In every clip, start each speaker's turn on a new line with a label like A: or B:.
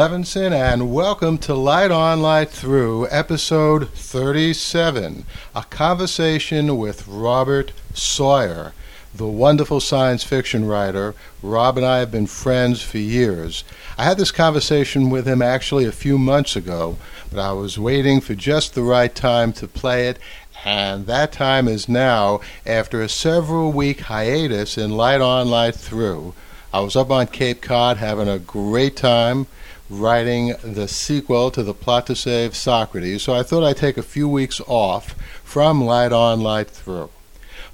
A: Levinson, and welcome to Light On, Light Through, episode 37 a conversation with Robert Sawyer, the wonderful science fiction writer. Rob and I have been friends for years. I had this conversation with him actually a few months ago, but I was waiting for just the right time to play it, and that time is now after a several week hiatus in Light On, Light Through. I was up on Cape Cod having a great time writing the sequel to the plot to save Socrates, so I thought I'd take a few weeks off from Light On, Light Through.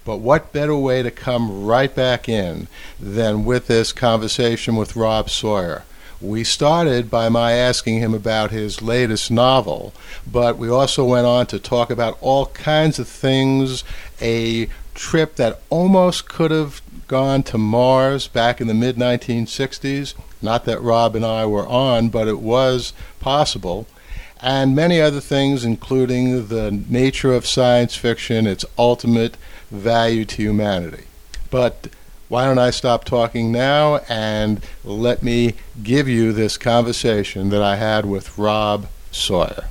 A: But what better way to come right back in than with this conversation with Rob Sawyer? We started by my asking him about his latest novel, but we also went on to talk about all kinds of things, a trip that almost could have gone to Mars back in the mid 1960s. Not that Rob and I were on, but it was possible. And many other things, including the nature of science fiction, its ultimate value to humanity. But why don't I stop talking now and let me give you this conversation that I had with Rob Sawyer?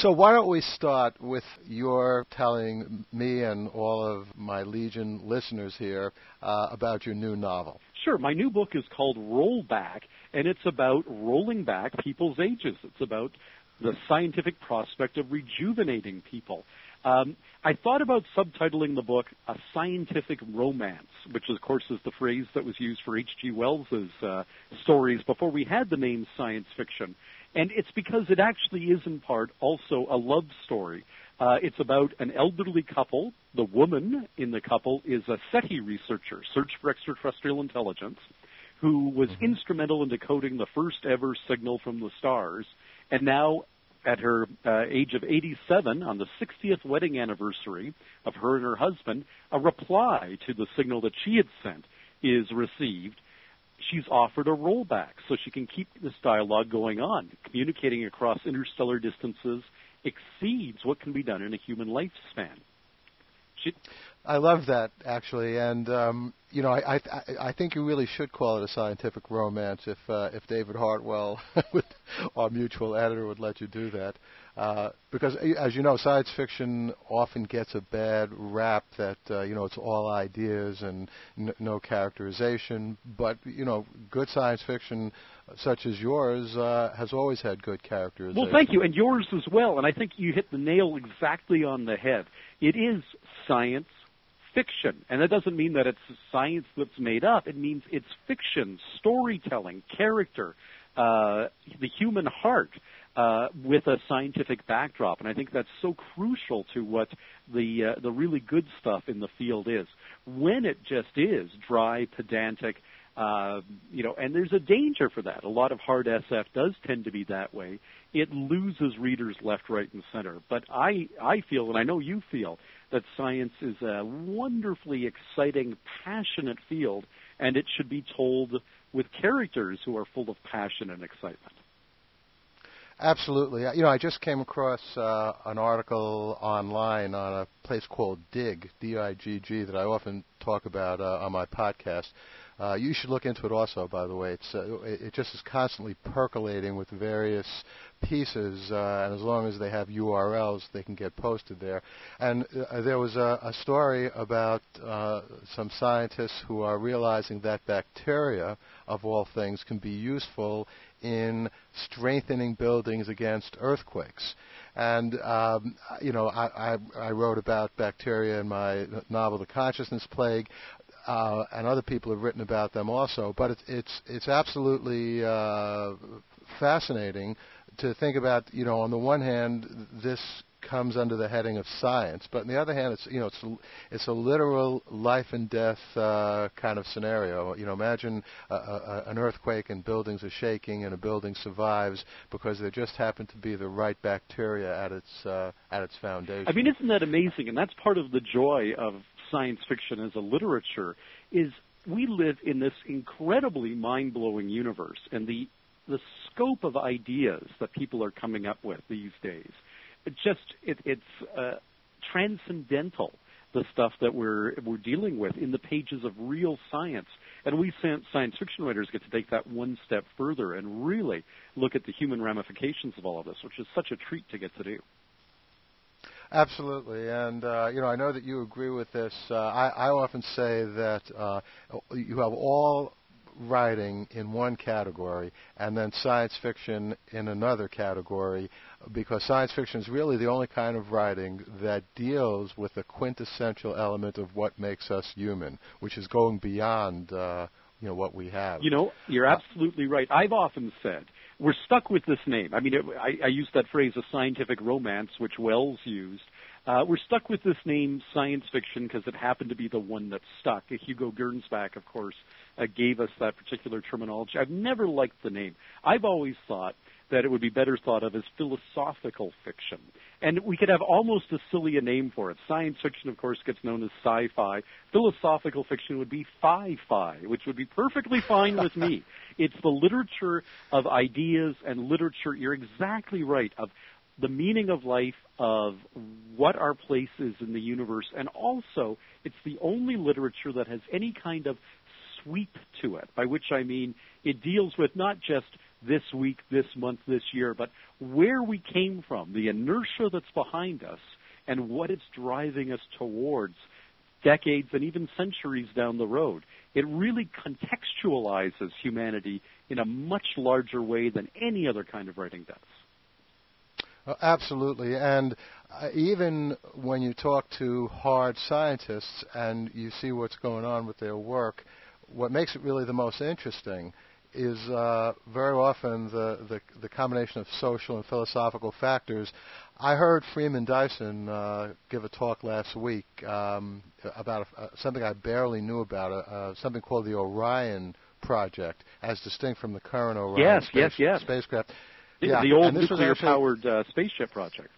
A: So why don't we start with your telling me and all of my Legion listeners here uh, about your new novel?
B: Sure. My new book is called Rollback, and it's about rolling back people's ages. It's about the scientific prospect of rejuvenating people. Um, I thought about subtitling the book "A Scientific Romance," which, of course, is the phrase that was used for H.G. Wells's uh, stories before we had the name science fiction. And it's because it actually is in part also a love story. Uh, it's about an elderly couple. The woman in the couple is a SETI researcher, Search for Extraterrestrial Intelligence, who was mm-hmm. instrumental in decoding the first ever signal from the stars. And now, at her uh, age of 87, on the 60th wedding anniversary of her and her husband, a reply to the signal that she had sent is received she's offered a rollback so she can keep this dialogue going on. Communicating across interstellar distances exceeds what can be done in a human lifespan.
A: She, I love that actually, and um, you know, I, I I think you really should call it a scientific romance if uh, if David Hartwell, our mutual editor, would let you do that. Uh, because, as you know, science fiction often gets a bad rap that uh, you know it's all ideas and n- no characterization. But you know, good science fiction, such as yours, uh, has always had good characterization.
B: Well, thank you, and yours as well. And I think you hit the nail exactly on the head. It is science fiction, and that doesn't mean that it's science that's made up. It means it's fiction, storytelling, character, uh, the human heart uh, with a scientific backdrop, and I think that's so crucial to what the uh, the really good stuff in the field is. When it just is dry, pedantic, uh, you know, and there's a danger for that. A lot of hard SF does tend to be that way. It loses readers left, right, and center. But I I feel, and I know you feel, that science is a wonderfully exciting, passionate field, and it should be told with characters who are full of passion and excitement.
A: Absolutely. You know, I just came across uh, an article online on a place called Digg, D-I-G-G, that I often talk about uh, on my podcast. Uh, you should look into it also, by the way. It's uh, it just is constantly percolating with various pieces, uh, and as long as they have URLs, they can get posted there. And uh, there was a, a story about uh, some scientists who are realizing that bacteria, of all things, can be useful in strengthening buildings against earthquakes. And um, you know, I, I, I wrote about bacteria in my novel, The Consciousness Plague. Uh, and other people have written about them also. But it's it's it's absolutely uh, fascinating to think about. You know, on the one hand, this comes under the heading of science, but on the other hand, it's you know it's it's a literal life and death uh, kind of scenario. You know, imagine a, a, an earthquake and buildings are shaking and a building survives because there just happened to be the right bacteria at its uh, at its foundation.
B: I mean, isn't that amazing? And that's part of the joy of science fiction as a literature is we live in this incredibly mind-blowing universe and the the scope of ideas that people are coming up with these days just it, it's uh, transcendental the stuff that we're we're dealing with in the pages of real science. And we science fiction writers get to take that one step further and really look at the human ramifications of all of this, which is such a treat to get to do.
A: Absolutely, and uh, you know I know that you agree with this. Uh, I, I often say that uh, you have all writing in one category and then science fiction in another category because science fiction is really the only kind of writing that deals with the quintessential element of what makes us human, which is going beyond uh, you know what we have.
B: You know, you're absolutely right. I've often said we're stuck with this name. I mean, it, I, I used that phrase, a scientific romance, which Wells used. Uh, we're stuck with this name, science fiction, because it happened to be the one that stuck. Hugo Gernsback, of course, uh, gave us that particular terminology. I've never liked the name. I've always thought that it would be better thought of as philosophical fiction. And we could have almost as silly a name for it. Science fiction, of course, gets known as sci-fi. Philosophical fiction would be fi-fi, which would be perfectly fine with me. It's the literature of ideas and literature, you're exactly right, of the meaning of life, of what our place is in the universe, and also it's the only literature that has any kind of sweep to it, by which I mean it deals with not just this week, this month, this year, but where we came from, the inertia that's behind us, and what it's driving us towards decades and even centuries down the road. It really contextualizes humanity in a much larger way than any other kind of writing does.
A: Well, absolutely. And uh, even when you talk to hard scientists and you see what's going on with their work, what makes it really the most interesting is uh, very often the, the, the, combination of social and philosophical factors. I heard Freeman Dyson uh, give a talk last week um, about a, uh, something I barely knew about, uh, uh, something called the Orion Project, as distinct from the current Orion
B: yes,
A: space,
B: yes, yes.
A: spacecraft.
B: The,
A: yeah,
B: the old nuclear-powered spaceship project.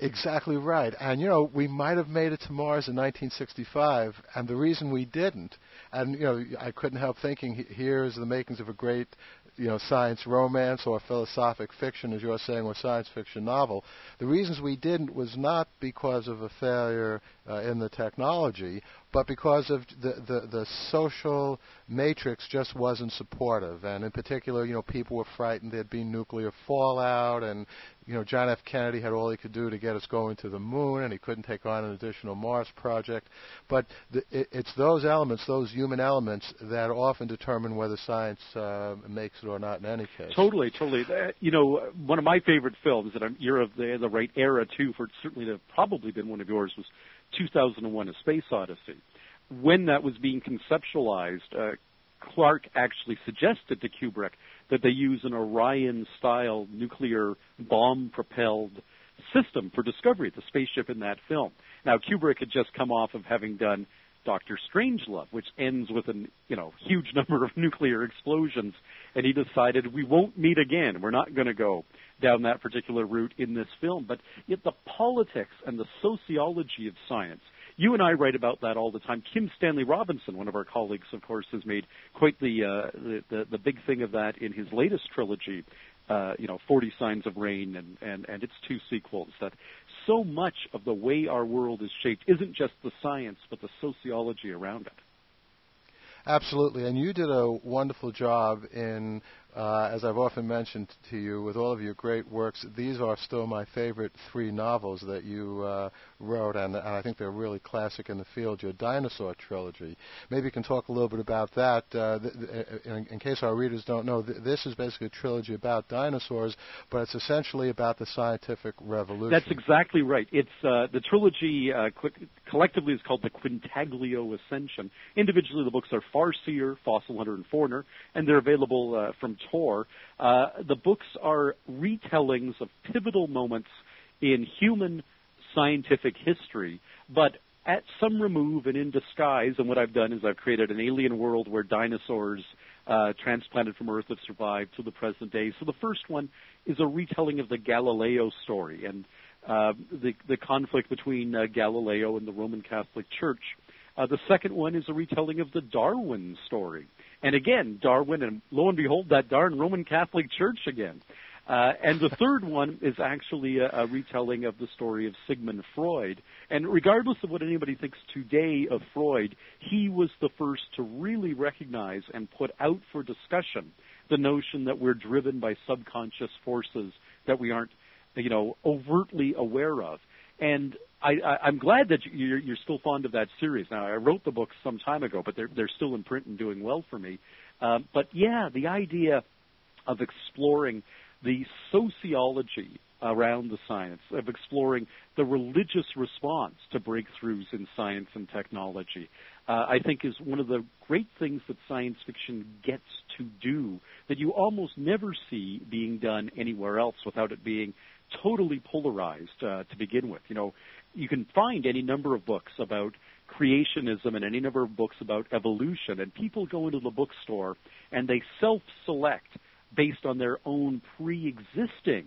A: Exactly right. And, you know, we might have made it to Mars in 1965, and the reason we didn't, and, you know, I couldn't help thinking, here's the makings of a great, you know, science romance or philosophic fiction, as you're saying, or science fiction novel. The reasons we didn't was not because of a failure uh, in the technology, but because of the, the, the social matrix just wasn't supportive. And in particular, you know, people were frightened there'd be nuclear fallout, and you know, John F. Kennedy had all he could do to get us going to the moon, and he couldn't take on an additional Mars project. But the, it, it's those elements, those human elements, that often determine whether science uh, makes it or not. In any case,
B: totally, totally. Uh, you know, one of my favorite films, and I'm, you're of the, the right era too. For certainly, to probably been one of yours was 2001: A Space Odyssey. When that was being conceptualized, uh, Clarke actually suggested to Kubrick that they use an Orion-style nuclear bomb-propelled system for Discovery, the spaceship in that film. Now, Kubrick had just come off of having done Doctor Strangelove, which ends with a you know huge number of nuclear explosions, and he decided we won't meet again. We're not going to go down that particular route in this film. But yet the politics and the sociology of science you and I write about that all the time. Kim Stanley Robinson, one of our colleagues, of course, has made quite the uh, the, the, the big thing of that in his latest trilogy, uh, you know, Forty Signs of Rain and, and and its two sequels. That so much of the way our world is shaped isn't just the science, but the sociology around it.
A: Absolutely, and you did a wonderful job in uh, as I've often mentioned to you, with all of your great works, these are still my favorite three novels that you uh, wrote, and, and, I think they're really classic in the field. Your dinosaur trilogy. Maybe you can talk a little bit about that. Uh, th- th- in, in, case our readers don't know, th- this is basically a trilogy about dinosaurs, but it's essentially about the scientific revolution.
B: That's exactly right. It's uh, the trilogy uh, collectively is called the Quintaglio Ascension. Individually, the books are Farseer, Fossil Hunter, and Foreigner, and they're available uh, from Uh, the books are retellings of pivotal moments in human scientific history, but at some remove and in disguise. And what I've done is I've created an alien world where dinosaurs uh, transplanted from Earth have survived to the present day. So the first one is a retelling of the Galileo story and uh, the, the conflict between uh, Galileo and the Roman Catholic Church. Uh, the second one is a retelling of the Darwin story and again, Darwin, and lo and behold, that darn Roman Catholic Church again. Uh, and the third one is actually a, a, retelling of the story of Sigmund Freud. And regardless of what anybody thinks today of Freud, he was the first to really recognize and put out for discussion the notion that we're driven by subconscious forces that we aren't, you know, overtly aware of. And I, am glad that you're, you're, still fond of that series. Now, I wrote the books some time ago, but they're, they're still in print and doing well for me. Um, but yeah, the idea of exploring the sociology around the science, of exploring the religious response to breakthroughs in science and technology, uh, I think is one of the great things that science fiction gets to do that you almost never see being done anywhere else without it being totally polarized uh, to begin with. You know, you can find any number of books about creationism and any number of books about evolution, and people go into the bookstore and they self-select based on their own pre-existing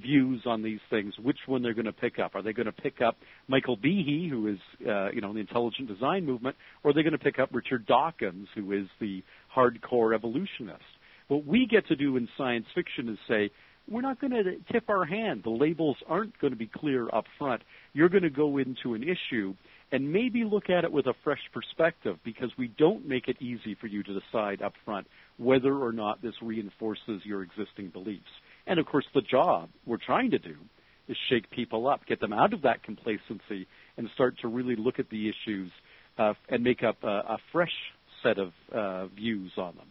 B: views on these things, which one they're going to pick up. Are they going to pick up Michael Behe, who is, uh, you know, in the intelligent design movement, or are they going to pick up Richard Dawkins, who is the hardcore evolutionist? What we get to do in science fiction is say, we're not going to tip our hand. The labels aren't going to be clear up front. You're going to go into an issue and maybe look at it with a fresh perspective because we don't make it easy for you to decide up front whether or not this reinforces your existing beliefs. And of course, the job we're trying to do is shake people up, get them out of that complacency, and start to really look at the issues uh, and make up a, a fresh set of uh, views on them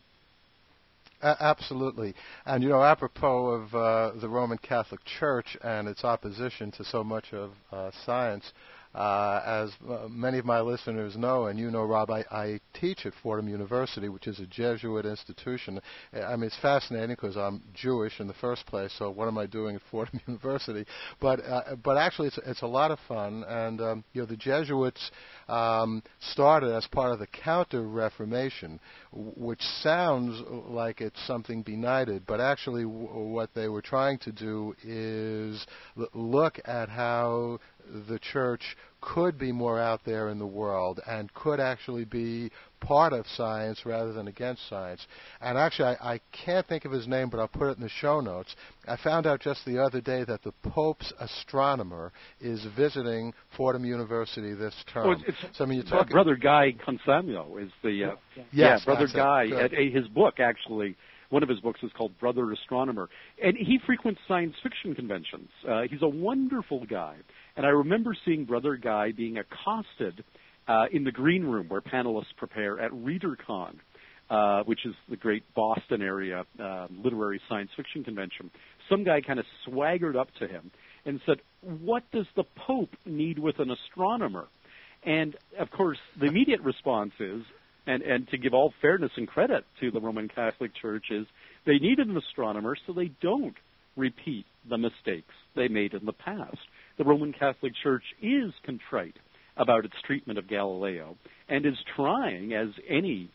A: absolutely. And, you know, apropos of uh, the Roman Catholic Church and its opposition to so much of uh, science, uh, as uh, many of my listeners know, and you know, Rob, I, I teach at Fordham University, which is a Jesuit institution. I mean, it's fascinating because I'm Jewish in the first place, so what am I doing at Fordham University? But uh, but actually, it's it's a lot of fun, and um, you know, the Jesuits um, started as part of the Counter Reformation, which sounds like it's something benighted, but actually, w- what they were trying to do is l- look at how the church could be more out there in the world and could actually be part of science rather than against science. And actually, I, I, can't think of his name, but I'll put it in the show notes. I found out just the other day that the Pope's astronomer is visiting Fordham University this term.
B: Oh, it's, so I mean, you're talking. Brother Guy Consolmagno is the uh,
A: yes,
B: yeah, Brother Guy. At, his book actually one of his books is called Brother Astronomer, and he frequents science fiction conventions. Uh, he's a wonderful guy, and I remember seeing Brother Guy being accosted uh, in the green room where panelists prepare at ReaderCon, uh, which is the great Boston area uh, literary science fiction convention. Some guy kind of swaggered up to him and said, "What does the Pope need with an astronomer?" And of course, the immediate response is, and, and to give all fairness and credit to the Roman Catholic Church is they needed an astronomer so they don't repeat the mistakes they made in the past. The Roman Catholic Church is contrite about its treatment of Galileo and is trying, as any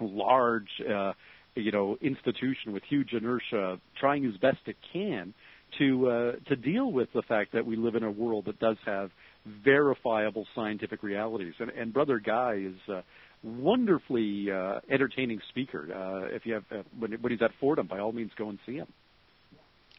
B: large, uh, you know, institution with huge inertia, trying as best it can to uh, to deal with the fact that we live in a world that does have verifiable scientific realities. And, and Brother Guy is uh, wonderfully uh, entertaining speaker. Uh, if you have uh, when, when he's at Fordham, by all means, go and see him.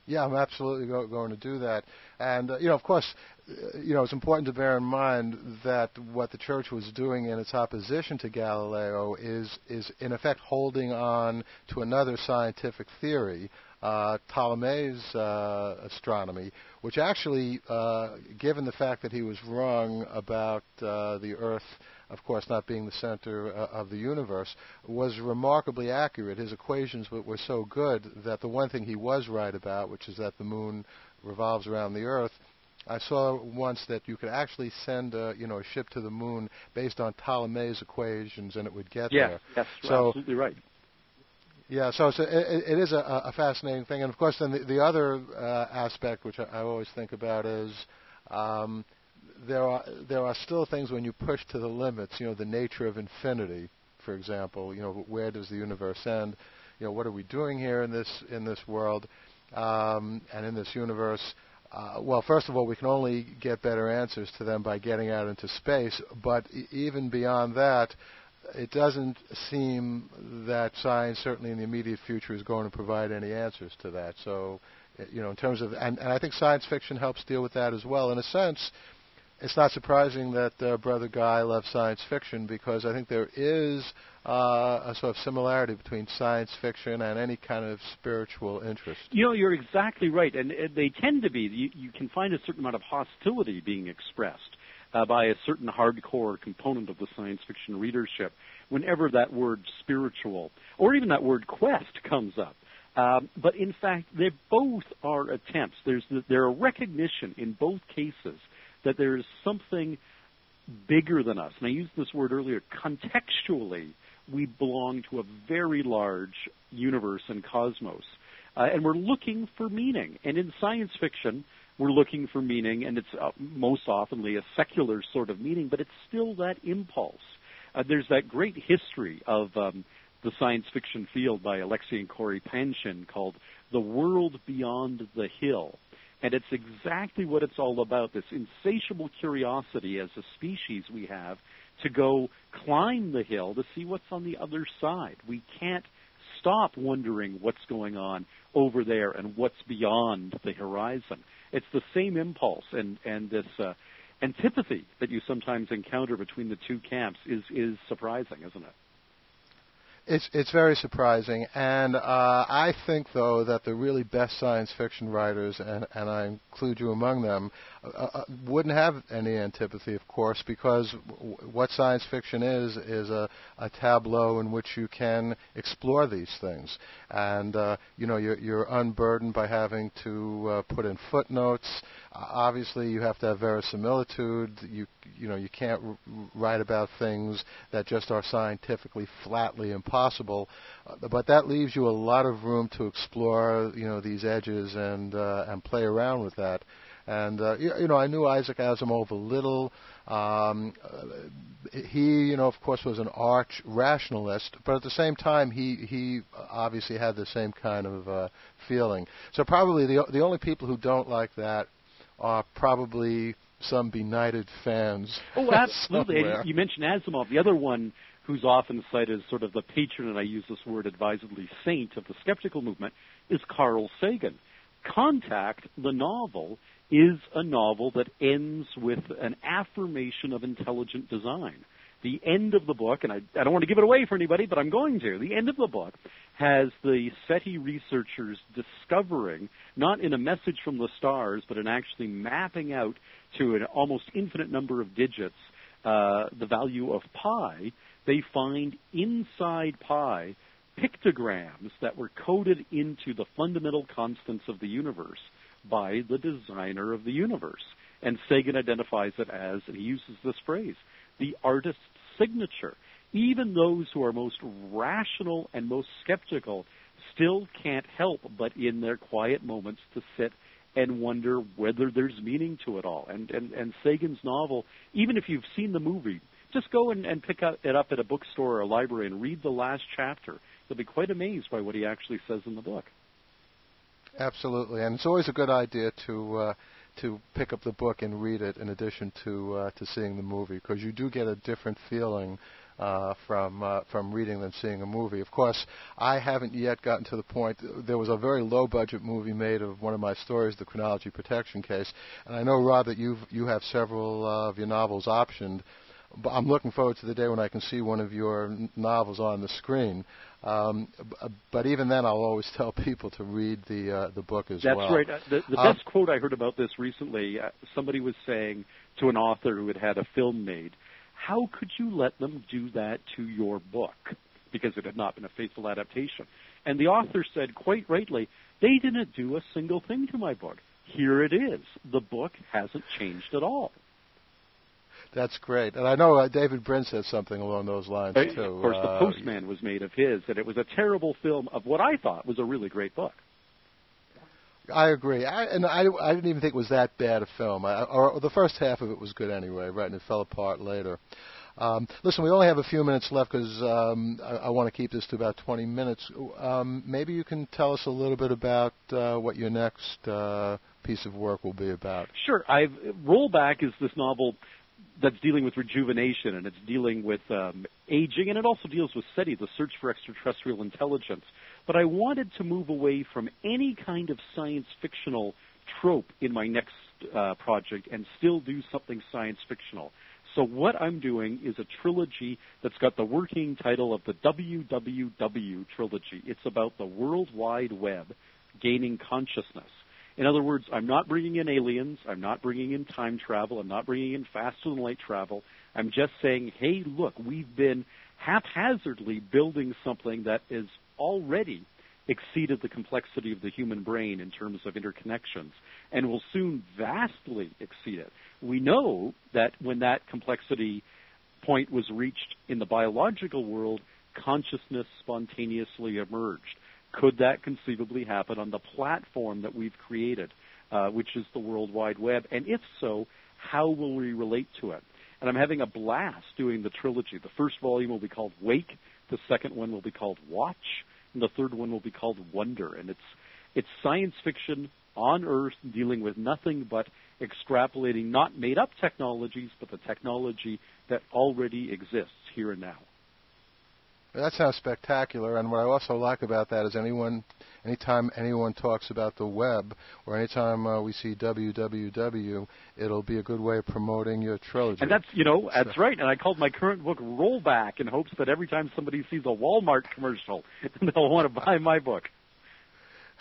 A: Yeah, I'm absolutely go, going to do that. And uh, you know, of course, uh, you know, it's important to bear in mind that what the church was doing in its opposition to Galileo is is in effect holding on to another scientific theory. Uh, Ptolemy's uh, astronomy, which actually, uh, given the fact that he was wrong about uh, the Earth of course, not being the center uh, of the universe, was remarkably accurate. His equations were, were so good that the one thing he was right about, which is that the moon revolves around the Earth, I saw once that you could actually send a, you know a ship to the moon based on Ptolemy's equations, and it would get
B: yeah,
A: there.
B: Yes, so, absolutely right.
A: Yeah, so a, it, it is a, a, fascinating thing, and of course, then the, the other uh, aspect which I, I always think about is um, there are there are still things when you push to the limits. You know, the nature of infinity, for example. You know, where does the universe end? You know, what are we doing here in this in this world um, and in this universe? Uh, well, first of all, we can only get better answers to them by getting out into space. But e- even beyond that, it doesn't seem that science, certainly in the immediate future, is going to provide any answers to that. So, you know, in terms of, and, and I think science fiction helps deal with that as well. In a sense, it's not surprising that uh, Brother Guy loves science fiction because I think there is uh, a sort of similarity between science fiction and any kind of spiritual interest.
B: You know, you're exactly right, and, they tend to be. You, you can find a certain amount of hostility being expressed uh, by a certain hardcore component of the science fiction readership whenever that word spiritual or even that word quest comes up. Um, but in fact, they both are attempts. There's the, there a recognition in both cases that there is something bigger than us. And I used this word earlier. Contextually, we belong to a very large universe and cosmos. Uh, and we're looking for meaning. And in science fiction, we're looking for meaning, and it's uh, most oftenly a secular sort of meaning, but it's still that impulse. Uh, there's that great history of um, the science fiction field by Alexei and Cory Panshin called The World Beyond the Hill. And it's exactly what it's all about this insatiable curiosity as a species we have to go climb the hill to see what's on the other side. We can't stop wondering what's going on over there and what's beyond the horizon. It's the same impulse and, and this uh, antipathy that you sometimes encounter between the two camps is, is surprising, isn't it?
A: It's it's very surprising, and uh, I think though that the really best science fiction writers, and and I include you among them, uh, uh, wouldn't have any antipathy, of course, because w- what science fiction is is a, a tableau in which you can explore these things, and uh, you know you're you're unburdened by having to uh, put in footnotes. Obviously, you have to have verisimilitude. You you know you can't r- write about things that just are scientifically flatly impossible, uh, but that leaves you a lot of room to explore you know these edges and uh, and play around with that. And uh, you, you know, I knew Isaac Asimov a little. Um, uh, he, you know, of course, was an arch rationalist, but at the same time, he he obviously had the same kind of uh, feeling. So probably the the only people who don't like that are probably some benighted fans.
B: Oh, absolutely. you mentioned Asimov. The other one who's often cited as sort of the patron, and I use this word advisedly, saint of the skeptical movement, is Carl Sagan. Contact, the novel, is a novel that ends with an affirmation of intelligent design. The end of the book, and I, I don't want to give it away for anybody, but I'm going to. The end of the book has the SETI researchers discovering, not in a message from the stars, but in actually mapping out to an almost infinite number of digits uh, the value of pi, they find inside pi pictograms that were coded into the fundamental constants of the universe by the designer of the universe. And Sagan identifies it as, and he uses this phrase, the artist's signature. Even those who are most rational and most skeptical still can't help but in their quiet moments to sit and wonder whether there's meaning to it all. And and, and Sagan's novel, even if you've seen the movie, just go and, and pick it up at a bookstore or a library and read the last chapter. You'll be quite amazed by what he actually says in the book.
A: Absolutely, and it's always a good idea to uh, to pick up the book and read it in addition to uh, to seeing the movie because you do get a different feeling uh, from uh, from reading than seeing a movie. Of course, I haven't yet gotten to the point. There was a very low budget movie made of one of my stories, the chronology protection case, and I know Rob that you you have several uh, of your novels optioned. But I'm looking forward to the day when I can see one of your novels on the screen. Um, but even then, I'll always tell people to read the uh, the book as
B: That's
A: well.
B: That's right. Uh, the, the uh, best quote I heard about this recently, uh, somebody was saying to an author who had had a film made, "How could you let them do that to your book?" Because it had not been a faithful adaptation. And the author said, quite rightly, "They didn't do a single thing to my book. Here it is. The book hasn't changed at all."
A: That's great, and I know uh, David Brin said something along those lines too.
B: Of course, uh, The Postman was made of his, and it was a terrible film of what I thought was a really great book.
A: I agree, I, and I, I didn't even think it was that bad a film. I, or the first half of it was good anyway, right? And it fell apart later. Um, listen, we only have a few minutes left because um, I, I want to keep this to about 20 minutes. Um, maybe you can tell us a little bit about uh, what your next uh, piece of work will be about.
B: Sure. I've Rollback is this novel that's dealing with rejuvenation and it's dealing with um, aging and it also deals with SETI, the search for extraterrestrial intelligence. but I wanted to move away from any kind of science fictional trope in my next uh, project and still do something science fictional. So what I'm doing is a trilogy that's got the working title of the WWW trilogy. It's about the World Wide Web gaining consciousness. In other words, I'm not bringing in aliens. I'm not bringing in time travel. I'm not bringing in faster than light travel. I'm just saying, hey, look, we've been haphazardly building something that is already exceeded the complexity of the human brain in terms of interconnections and will soon vastly exceed it. We know that when that complexity point was reached in the biological world, consciousness spontaneously emerged. Could that conceivably happen on the platform that we've created, uh, which is the World Wide Web? And if so, how will we relate to it? And I'm having a blast doing the trilogy. The first volume will be called Wake. The second one will be called Watch, and the third one will be called Wonder. And it's it's science fiction on Earth dealing with nothing but extrapolating not made up technologies, but the technology that already exists here and now.
A: That sounds spectacular. And what I also like about that is anyone, anytime anyone talks about the web, or anytime uh, we see www, it'll be a good way of promoting your trilogy.
B: And that's you know that's right. And I called my current book Rollback in hopes that every time somebody sees a Walmart commercial, they'll want to buy my book.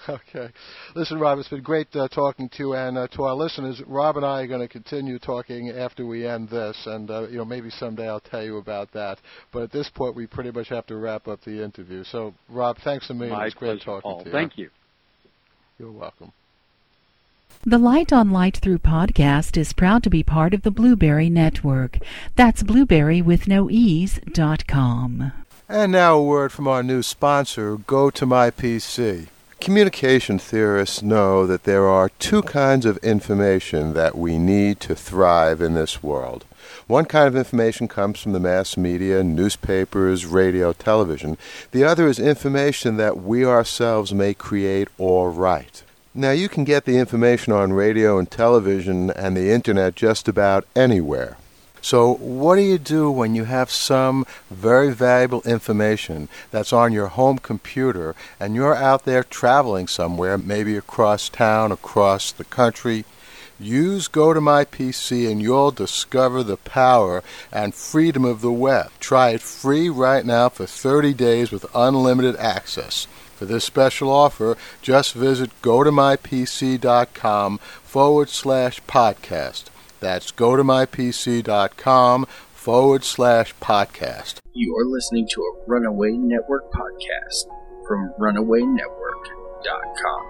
A: Okay. Listen, Rob, it's been great uh, talking to you, and uh, to our listeners, Rob and I are going to continue talking after we end this, and uh, you know maybe someday I'll tell you about that. But at this point, we pretty much have to wrap up the interview. So, Rob, thanks a million.
B: My
A: it's great
B: pleasure,
A: talking
B: Paul.
A: to you.
B: Thank you.
A: You're welcome.
C: The Light on Light Through podcast is proud to be part of the Blubrry Network. That's blueberry with no ease dot com.
A: And now a word from our new sponsor, Go to My PC. Communication theorists know that there are two kinds of information that we need to thrive in this world. One kind of information comes from the mass media, newspapers, radio, television. The other is information that we ourselves may create or write. Now, you can get the information on radio and television and the internet just about anywhere. So, what do you do when you have some very valuable information that's on your home computer and you're out there traveling somewhere, maybe across town, across the country? Use GoToMyPC and you'll discover the power and freedom of the web. Try it free right now for 30 days with unlimited access. For this special offer, just visit gotomypc.com forward slash podcast. That's go to gotomypc.com forward slash podcast.
D: You are listening to a Runaway Network podcast from runawaynetwork.com.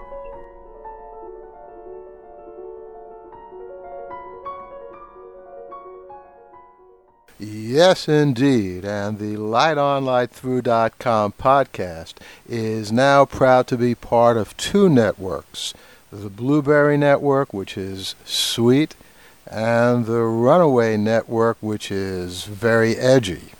A: Yes, indeed. And the Light On Light LightOnLightThrough.com podcast is now proud to be part of two networks the Blubrry Network, which is sweet, and the Runaway Network, which is very edgy.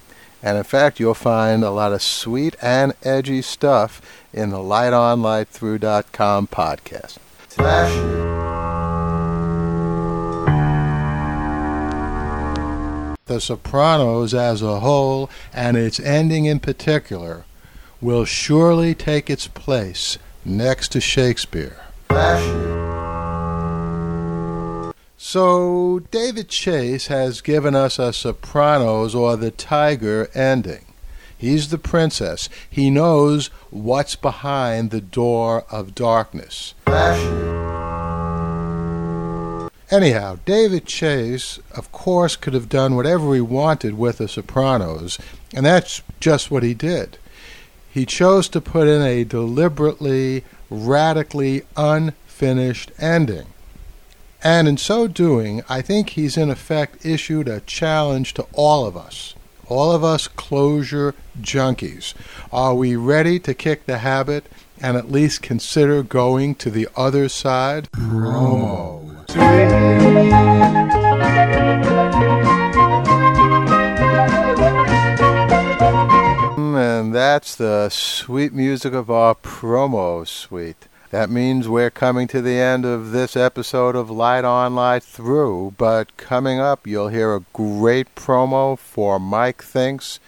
A: And in fact, you'll find a lot of sweet and edgy stuff in the LightOnLightThrough.com podcast. The Sopranos as a whole, and its ending in particular, will surely take its place next to Shakespeare. So, David Chase has given us a Sopranos or the Tiger ending. He's the princess. He knows what's behind the door of darkness. Anyhow, David Chase, of course, could have done whatever he wanted with The Sopranos, and that's just what he did. He chose to put in a deliberately, radically unfinished ending. And in so doing, I think he's in effect issued a challenge to all of us, all of us closure junkies. Are we ready to kick the habit and at least consider going to the other side? Promo. And that's the sweet music of our promo suite. That means we're coming to the end of this episode of Light On, Light Through. But coming up, you'll hear a great promo for Mike Thinks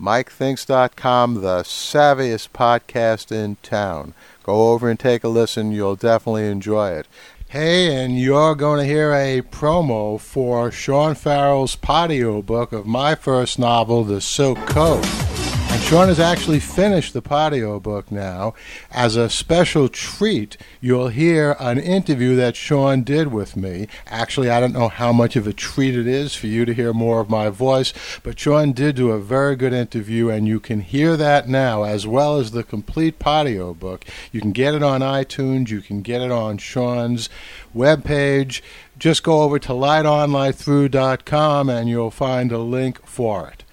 A: MikeThinks.com, the savviest podcast in town. Go over and take a listen. You'll definitely enjoy it. Hey, and you're going to hear a promo for Sean Farrell's podiobook of my first novel, The Silk Code. And Sean has actually finished the podiobook now. As a special treat, you'll hear an interview that Sean did with me. Actually, I don't know how much of a treat it is for you to hear more of my voice, but Sean did do a very good interview, and you can hear that now as well as the complete podiobook. You can get it on iTunes, you can get it on Sean's webpage. Just go over to lightonlightthrough.com and you'll find a link for it.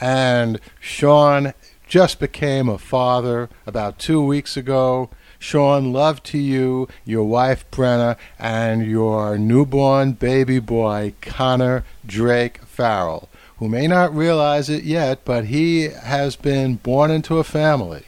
A: And Sean just became a father about two weeks ago. Sean, love to you, your wife Brenna, and your newborn baby boy Connor Drake Farrell, who may not realize it yet, but he has been born into a family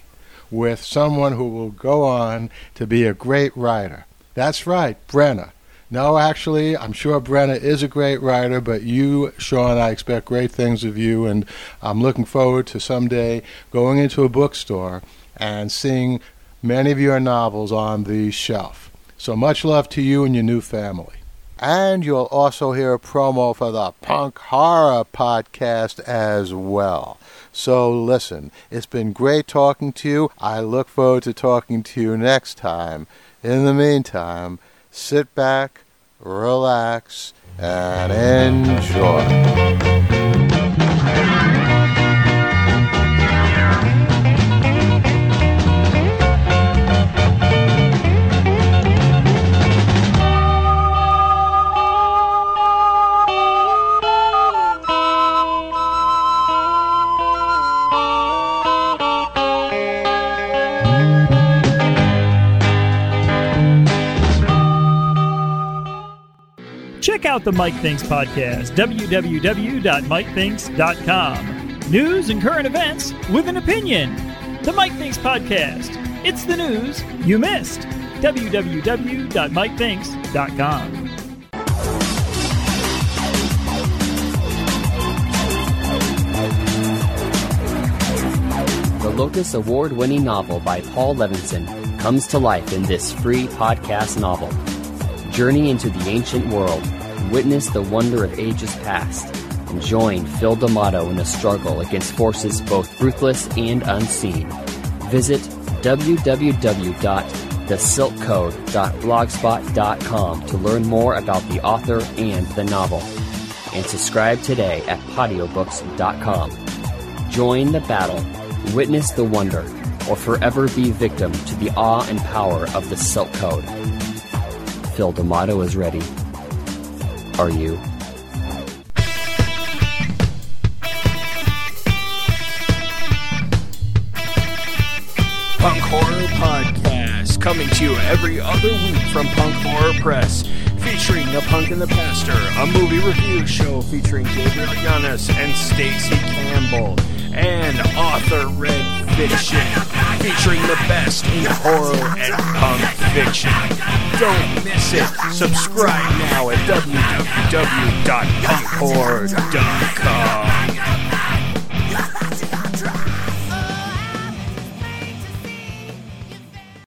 A: with someone who will go on to be a great writer. That's right, Brenna. No, actually, I'm sure Brenna is a great writer, but you, Sean, I expect great things of you, and I'm looking forward to someday going into a bookstore and seeing many of your novels on the shelf. So much love to you and your new family. And you'll also hear a promo for the Punk Horror podcast as well. So listen, it's been great talking to you. I look forward to talking to you next time. In the meantime, sit back, relax, and enjoy.
E: Check out the Mike Thinks podcast, www.mikethinks.com. News and current events with an opinion. The Mike Thinks podcast. It's the news you missed. www.mikethinks.com.
F: The Locus Award winning novel by Paul Levinson comes to life in this free podcast novel. Journey into the ancient world, witness the wonder of ages past, and join Phil D'Amato in the struggle against forces both ruthless and unseen. Visit www.thesilkcode.blogspot.com to learn more about the author and the novel. And subscribe today at podiobooks.com. Join the battle, witness the wonder, or forever be victim to the awe and power of the Silk Code. Phil D'Amato is ready. Are you?
G: Punk Horror Podcast, coming to you every other week from Punk Horror Press, featuring The Punk and the Pastor, a movie review show featuring Gabriel Yanis and Stacy Campbell, and Author Red Fiction, featuring the best in horror and punk fiction. Don't miss it. Subscribe now at www.punkhorror.com.